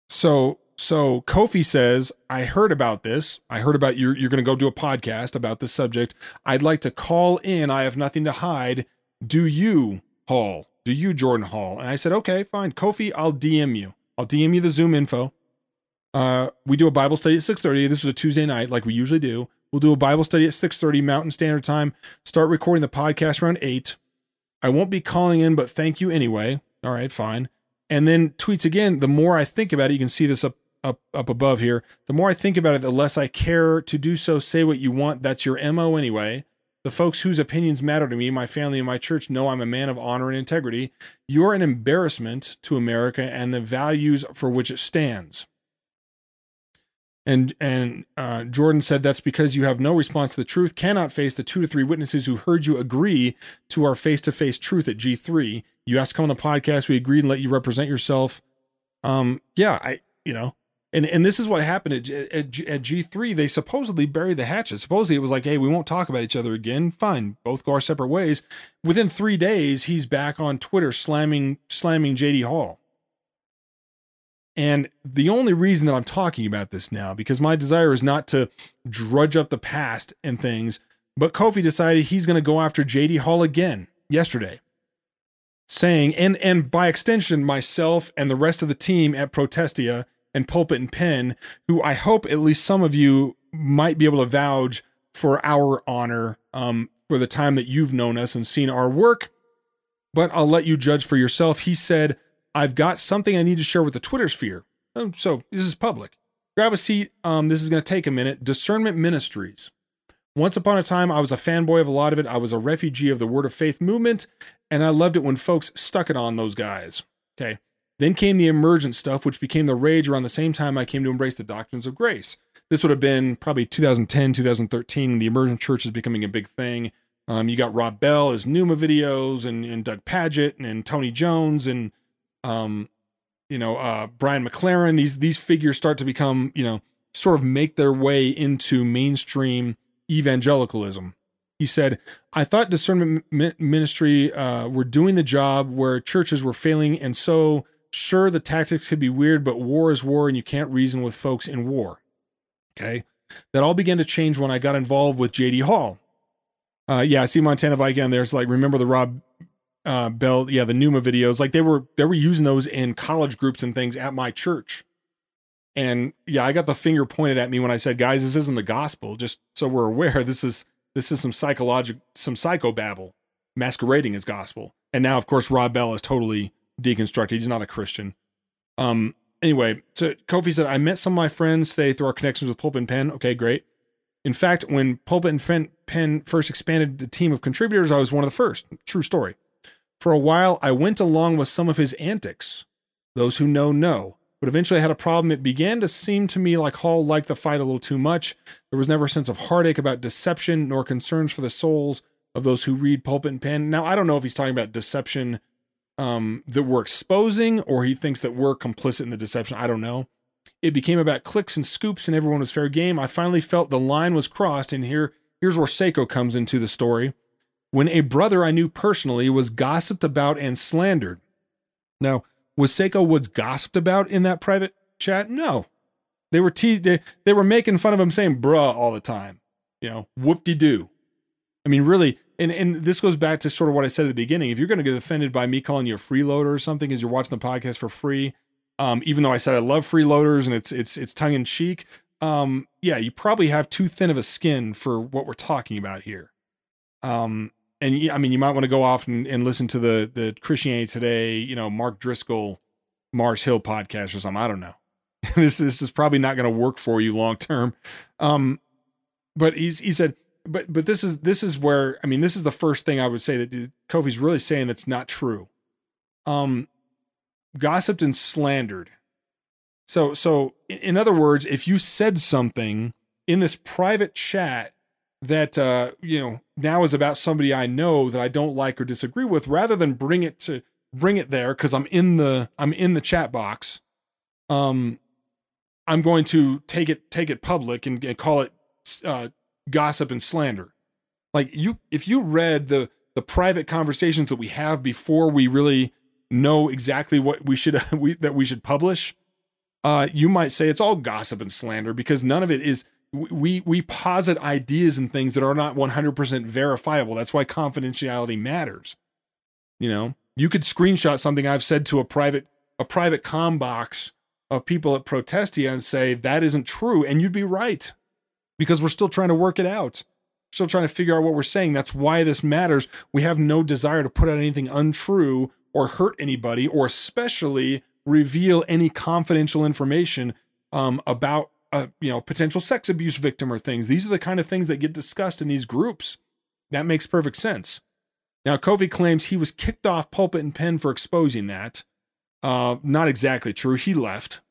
so so Kofi says, I heard about this. I heard about you you're going to go do a podcast about this subject. I'd like to call in. I have nothing to hide. Do you, Hall? Do you, Jordan Hall? And I said, okay, fine. Kofi, I'll DM you. I'll DM you the Zoom info. Uh, we do a Bible study at 6:30. This was a Tuesday night, like we usually do. We'll do a Bible study at 6:30 Mountain Standard Time. Start recording the podcast around 8. I won't be calling in, but thank you anyway. All right, fine and then tweets again. The more I think about it, you can see this up up up above here. The more I think about it, the less I care to do so. Say what you want. That's your mo anyway. The folks whose opinions matter to me, my family and my church, know I'm a man of honor and integrity. You're an embarrassment to America and the values for which it stands. And and uh, Jordan said that's because you have no response to the truth, cannot face the two to three witnesses who heard you agree to our face to face truth at G3. You asked to come on the podcast, we agreed and let you represent yourself. Um, yeah, I you know, and and this is what happened at, at, at G3. They supposedly buried the hatchet. Supposedly it was like, hey, we won't talk about each other again. Fine, both go our separate ways. Within three days, he's back on Twitter slamming slamming JD Hall. And the only reason that I'm talking about this now, because my desire is not to drudge up the past and things, but Kofi decided he's going to go after JD Hall again yesterday, saying, and and by extension, myself and the rest of the team at Protestia and Pulpit and Pen, who I hope at least some of you might be able to vouch for our honor um, for the time that you've known us and seen our work. But I'll let you judge for yourself. He said, I've got something I need to share with the Twitter sphere. Oh, so this is public. Grab a seat. Um, this is going to take a minute. Discernment Ministries. Once upon a time, I was a fanboy of a lot of it. I was a refugee of the Word of Faith movement, and I loved it when folks stuck it on those guys. Okay. Then came the emergent stuff, which became the rage around the same time I came to embrace the doctrines of grace. This would have been probably 2010, 2013. The emergent church is becoming a big thing. Um, you got Rob Bell, his Nooma videos, and, and Doug Pagitt, and, and Tony Jones, and um, you know, uh, Brian McLaren, these these figures start to become, you know, sort of make their way into mainstream evangelicalism. He said, "I thought discernment ministry uh, were doing the job where churches were failing, and so sure the tactics could be weird, but war is war, and you can't reason with folks in war." Okay, that all began to change when I got involved with JD Hall. Uh, yeah, I see Montana Viking there's like remember the Rob uh, Bell, yeah, the Nooma videos, like they were they were using those in college groups and things at my church. And yeah, I got the finger pointed at me when I said, "Guys, this isn't the gospel." Just so we're aware, this is this is some psychological, some psychobabble masquerading as gospel. And now, of course, Rob Bell is totally deconstructed. He's not a Christian. Um. Anyway, so Kofi said, "I met some of my friends today through our connections with Pulp and Pen. Okay, great. In fact, when Pulpit and Pen first expanded the team of contributors, I was one of the first. True story." For a while, I went along with some of his antics. Those who know, know. But eventually I had a problem. It began to seem to me like Hall liked the fight a little too much. There was never a sense of heartache about deception, nor concerns for the souls of those who read Pulpit and Pen. Now, I don't know if he's talking about deception um, that we're exposing, or he thinks that we're complicit in the deception. I don't know. It became about clicks and scoops, and everyone was fair game. I finally felt the line was crossed, and here, here's where Seiko comes into the story when a brother I knew personally was gossiped about and slandered. Now, was Seiko Woods gossiped about in that private chat? No. They were teased, they, they were making fun of him saying bruh all the time. You know, whoop de doo. I mean, really, and, and this goes back to sort of what I said at the beginning. If you're going to get offended by me calling you a freeloader or something as you're watching the podcast for free, um, even though I said I love freeloaders and it's it's it's tongue in cheek, um, yeah, you probably have too thin of a skin for what we're talking about here. Um, and I mean, you might want to go off and, and listen to the the Christianity Today, you know, Mark Driscoll, Mars Hill podcast or something. I don't know. this this is probably not going to work for you long term. Um, but he's he said, but but this is this is where I mean, this is the first thing I would say that Kofi's really saying that's not true. Um, gossiped and slandered. So so in other words, if you said something in this private chat that uh, you know now is about somebody I know that I don't like or disagree with, rather than bring it to bring it there because I'm in the I'm in the chat box. Um, I'm going to take it take it public and, and call it uh, gossip and slander. Like you, if you read the the private conversations that we have before we really know exactly what we should we, that we should publish, uh, you might say it's all gossip and slander because none of it is we we posit ideas and things that are not 100% verifiable. That's why confidentiality matters. You know you could screenshot something i've said to a private a private com box of people at protestia and say that isn't true and you'd be right because we're still trying to work it out. Still trying to figure out what we're saying. That's why this matters. We have no desire to put out anything untrue or hurt anybody or especially reveal any confidential information um, about a you know potential sex abuse victim or things. These are the kind of things that get discussed in these groups. That makes perfect sense. Now, Kofi claims he was kicked off pulpit and pen for exposing that. Uh, not exactly true. He left.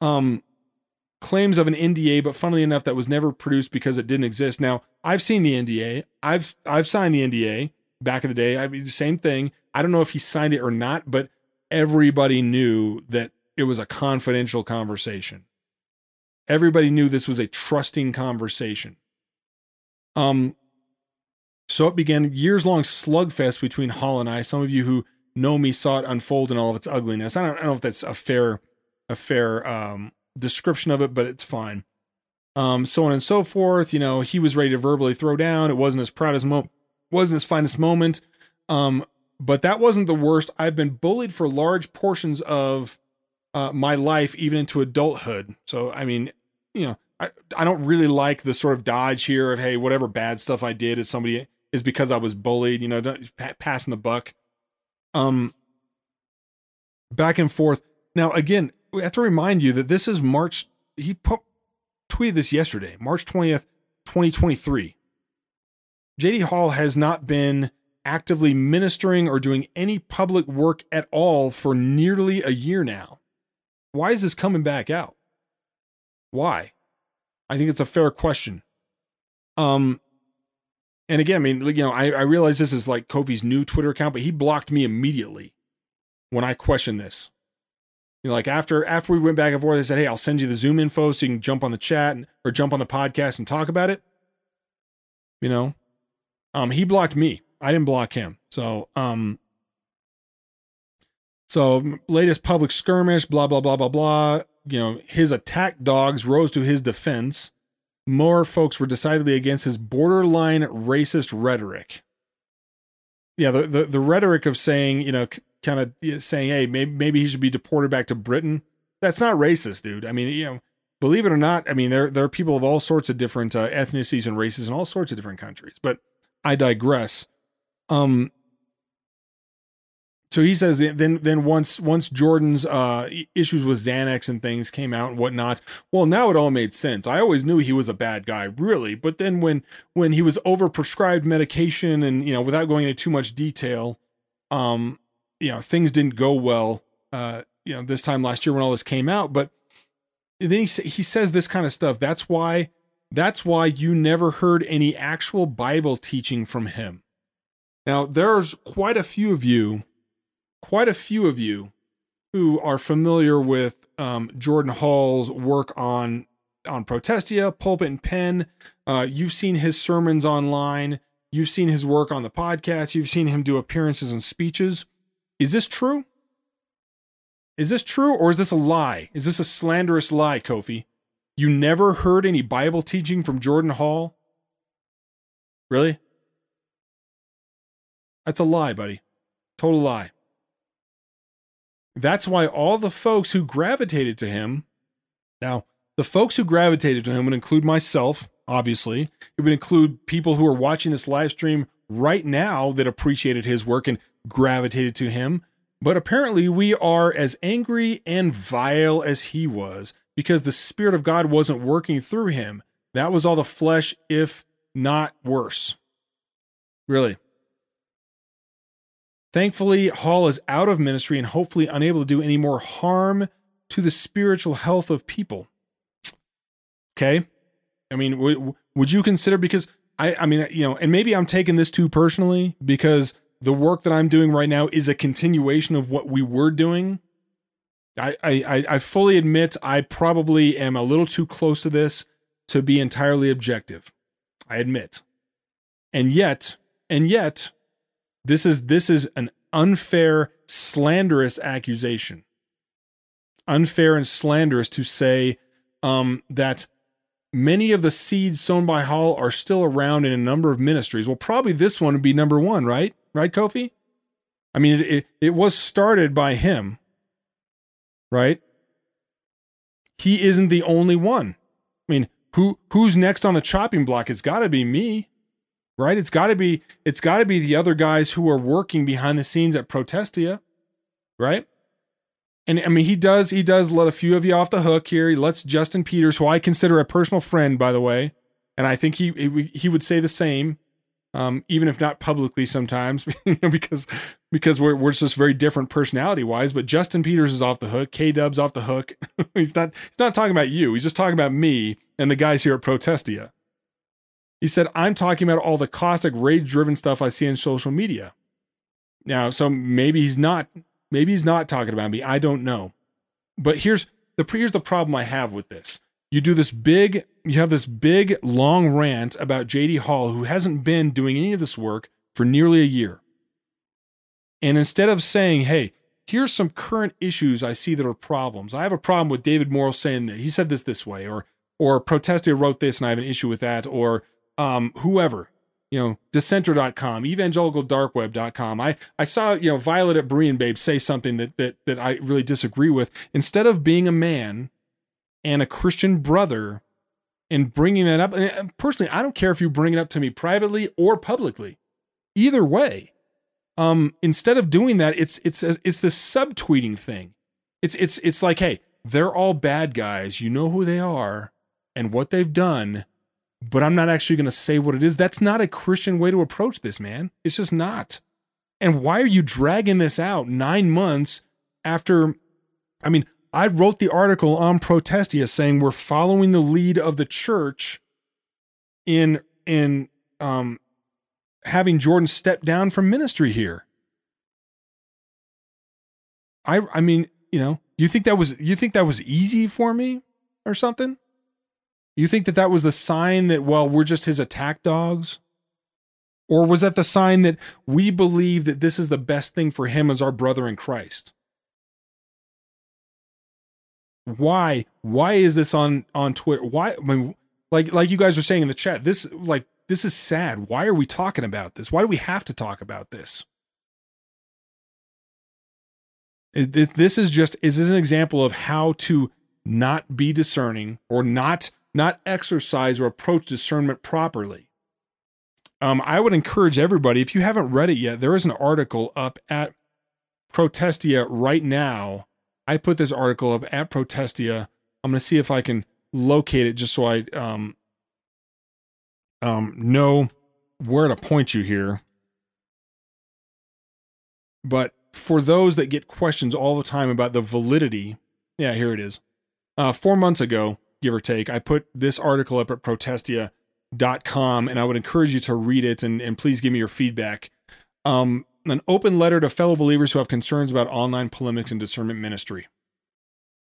Um, claims of an NDA, but funnily enough, that was never produced because it didn't exist. Now, I've seen the NDA. I've I've signed the NDA back in the day. I mean, the same thing. I don't know if he signed it or not, but everybody knew that it was a confidential conversation. Everybody knew this was a trusting conversation. Um, so it began years long slugfest between Hall and I. Some of you who know me saw it unfold in all of its ugliness. I don't, I don't know if that's a fair a fair um, description of it, but it's fine. Um, so on and so forth. You know, he was ready to verbally throw down. It wasn't his proudest moment, wasn't his finest moment. Um, but that wasn't the worst. I've been bullied for large portions of uh, my life, even into adulthood. So, I mean, you know, I, I don't really like the sort of dodge here of, hey, whatever bad stuff I did is somebody is because I was bullied, you know, passing the buck. Um, back and forth. Now, again, we have to remind you that this is March. He put, tweeted this yesterday, March 20th, 2023. JD Hall has not been actively ministering or doing any public work at all for nearly a year now. Why is this coming back out? Why? I think it's a fair question. Um, and again, I mean, you know, I, I realize this is like Kofi's new Twitter account, but he blocked me immediately when I questioned this. You know, like after after we went back and forth, they said, "Hey, I'll send you the Zoom info so you can jump on the chat and, or jump on the podcast and talk about it." You know, um, he blocked me. I didn't block him. So, um, so latest public skirmish, blah blah blah blah blah. You know, his attack dogs rose to his defense. More folks were decidedly against his borderline racist rhetoric. Yeah, the the, the rhetoric of saying, you know, kind of saying, "Hey, maybe maybe he should be deported back to Britain." That's not racist, dude. I mean, you know, believe it or not, I mean, there there are people of all sorts of different uh, ethnicities and races in all sorts of different countries. But I digress. Um, so he says then then once once Jordan's uh, issues with Xanax and things came out and whatnot, well now it all made sense. I always knew he was a bad guy, really, but then when when he was overprescribed medication and you know without going into too much detail, um, you know things didn't go well uh you know this time last year when all this came out. But then he he says this kind of stuff. That's why that's why you never heard any actual bible teaching from him. Now there's quite a few of you quite a few of you who are familiar with um, jordan hall's work on on protestia pulpit and pen uh, you've seen his sermons online you've seen his work on the podcast you've seen him do appearances and speeches is this true? Is this true or is this a lie? Is this a slanderous lie, Kofi? You never heard any Bible teaching from Jordan Hall? Really? That's a lie, buddy. Total lie. That's why all the folks who gravitated to him, now, the folks who gravitated to him would include myself, obviously. It would include people who are watching this live stream right now that appreciated his work and gravitated to him. But apparently, we are as angry and vile as he was because the Spirit of God wasn't working through him. That was all the flesh, if not worse. Really. Thankfully, Hall is out of ministry and hopefully unable to do any more harm to the spiritual health of people. Okay. I mean, would, would you consider, because I, I mean, you know, and maybe I'm taking this too personally because the work that I'm doing right now is a continuation of what we were doing. I, I, I fully admit I probably am a little too close to this to be entirely objective. I admit. And yet, and yet, this is this is an unfair, slanderous accusation. Unfair and slanderous to say um, that many of the seeds sown by Hall are still around in a number of ministries. Well, probably this one would be number one, right? right, Kofi? I mean, it, it, it was started by him, right? He isn't the only one. I mean, who who's next on the chopping block? It's got to be me, right? It's got to be it's got to be the other guys who are working behind the scenes at Protestia, right? and I mean he does he does let a few of you off the hook here. He lets Justin Peters, who I consider a personal friend, by the way, and I think he he, he would say the same, um, even if not publicly sometimes, because because we're we're just very different personality wise. But Justin Peters is off the hook. K Dub's off the hook. he's not he's not talking about you. He's just talking about me and the guys here at Protestia. He said, I'm talking about all the caustic, rage driven stuff I see in social media. Now, so maybe he's not, maybe he's not talking about me. I don't know. But here's the here's the problem I have with this. You do this big, you have this big long rant about JD Hall, who hasn't been doing any of this work for nearly a year. And instead of saying, hey, here's some current issues I see that are problems. I have a problem with David Morrill saying that he said this this way, or or Protestia wrote this and I have an issue with that, or um, whoever, you know, dissenter.com, evangelicaldarkweb.com. I, I saw, you know, Violet at Berean Babe say something that, that, that I really disagree with. Instead of being a man and a Christian brother and bringing that up, and personally, I don't care if you bring it up to me privately or publicly. Either way, um, instead of doing that, it's it's it's this subtweeting thing. It's it's it's like, hey, they're all bad guys. You know who they are and what they've done but I'm not actually going to say what it is. That's not a Christian way to approach this, man. It's just not. And why are you dragging this out nine months after? I mean, I wrote the article on Protestia saying we're following the lead of the church in in um, having Jordan step down from ministry here. I I mean, you know, you think that was you think that was easy for me or something? You think that that was the sign that, well, we're just his attack dogs? Or was that the sign that we believe that this is the best thing for him as our brother in Christ? Why? Why is this on on Twitter? Why? I mean, like like you guys are saying in the chat, this like this is sad. Why are we talking about this? Why do we have to talk about this? This is just is this an example of how to not be discerning or not not exercise or approach discernment properly. Um, I would encourage everybody, if you haven't read it yet, there is an article up at Protestia right now. I put this article up at Protestia. I'm going to see if I can locate it just so I um, um, know where to point you here. But for those that get questions all the time about the validity, yeah, here it is. Uh, four months ago, give or take. I put this article up at protestia.com and I would encourage you to read it and, and please give me your feedback. Um, an open letter to fellow believers who have concerns about online polemics and discernment ministry.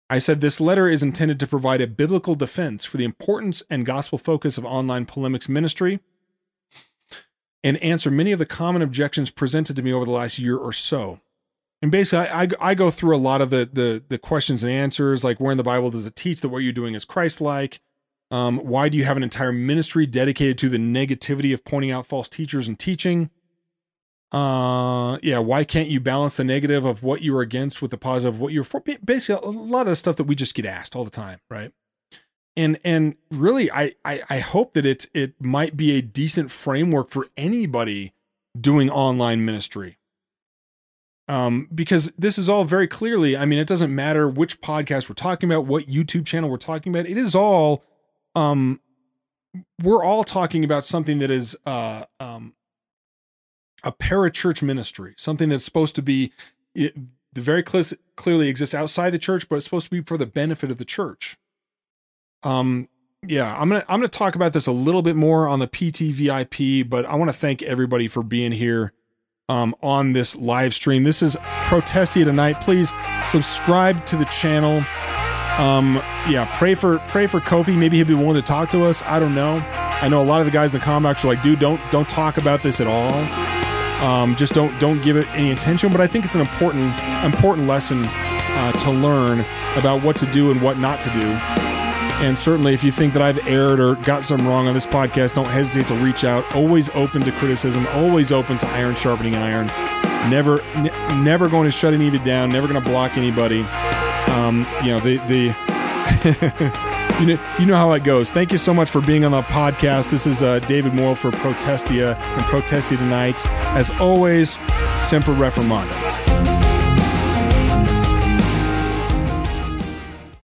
I said this letter is intended to provide a biblical defense for the importance and gospel focus of online polemics ministry and answer many of the common objections presented to me over the last year or so and basically I, I, I go through a lot of the, the the questions and answers like where in the bible does it teach that what you're doing is christ-like? Um, why do you have an entire ministry dedicated to the negativity of pointing out false teachers and teaching? Uh yeah why can't you balance the negative of what you're against with the positive of what you're for? Basically a lot of the stuff that we just get asked all the time right? And and really I, I i hope that it it might be a decent framework for anybody doing online ministry um, because this is all very clearly, I mean, it doesn't matter which podcast we're talking about, what YouTube channel we're talking about. It is all, um, we're all talking about something that is uh, um, a parachurch ministry, something that's supposed to be it, very cl- clearly exists outside the church, but it's supposed to be for the benefit of the church. Um, yeah, I'm gonna I'm gonna talk about this a little bit more on the PTVIP, but I want to thank everybody for being here um, on this live stream. This is Protestia tonight. Please subscribe to the channel. Um, yeah, pray for pray for Kofi. Maybe he'll be willing to talk to us. I don't know. I know a lot of the guys in the comments are like, dude, don't don't talk about this at all. Um, just don't don't give it any attention. But I think it's an important important lesson uh, to learn about what to do and what not to do. And certainly, if you think that I've erred or got something wrong on this podcast, don't hesitate to reach out. Always open to criticism, always open to iron sharpening iron. Never, never going to shut any of you down. Never going to block anybody. Um, you know the the. you know, you know how it goes. Thank you so much for being on the podcast. This is uh, David Morrill for Protestia and Protestia tonight. As always, Semper Reformanda.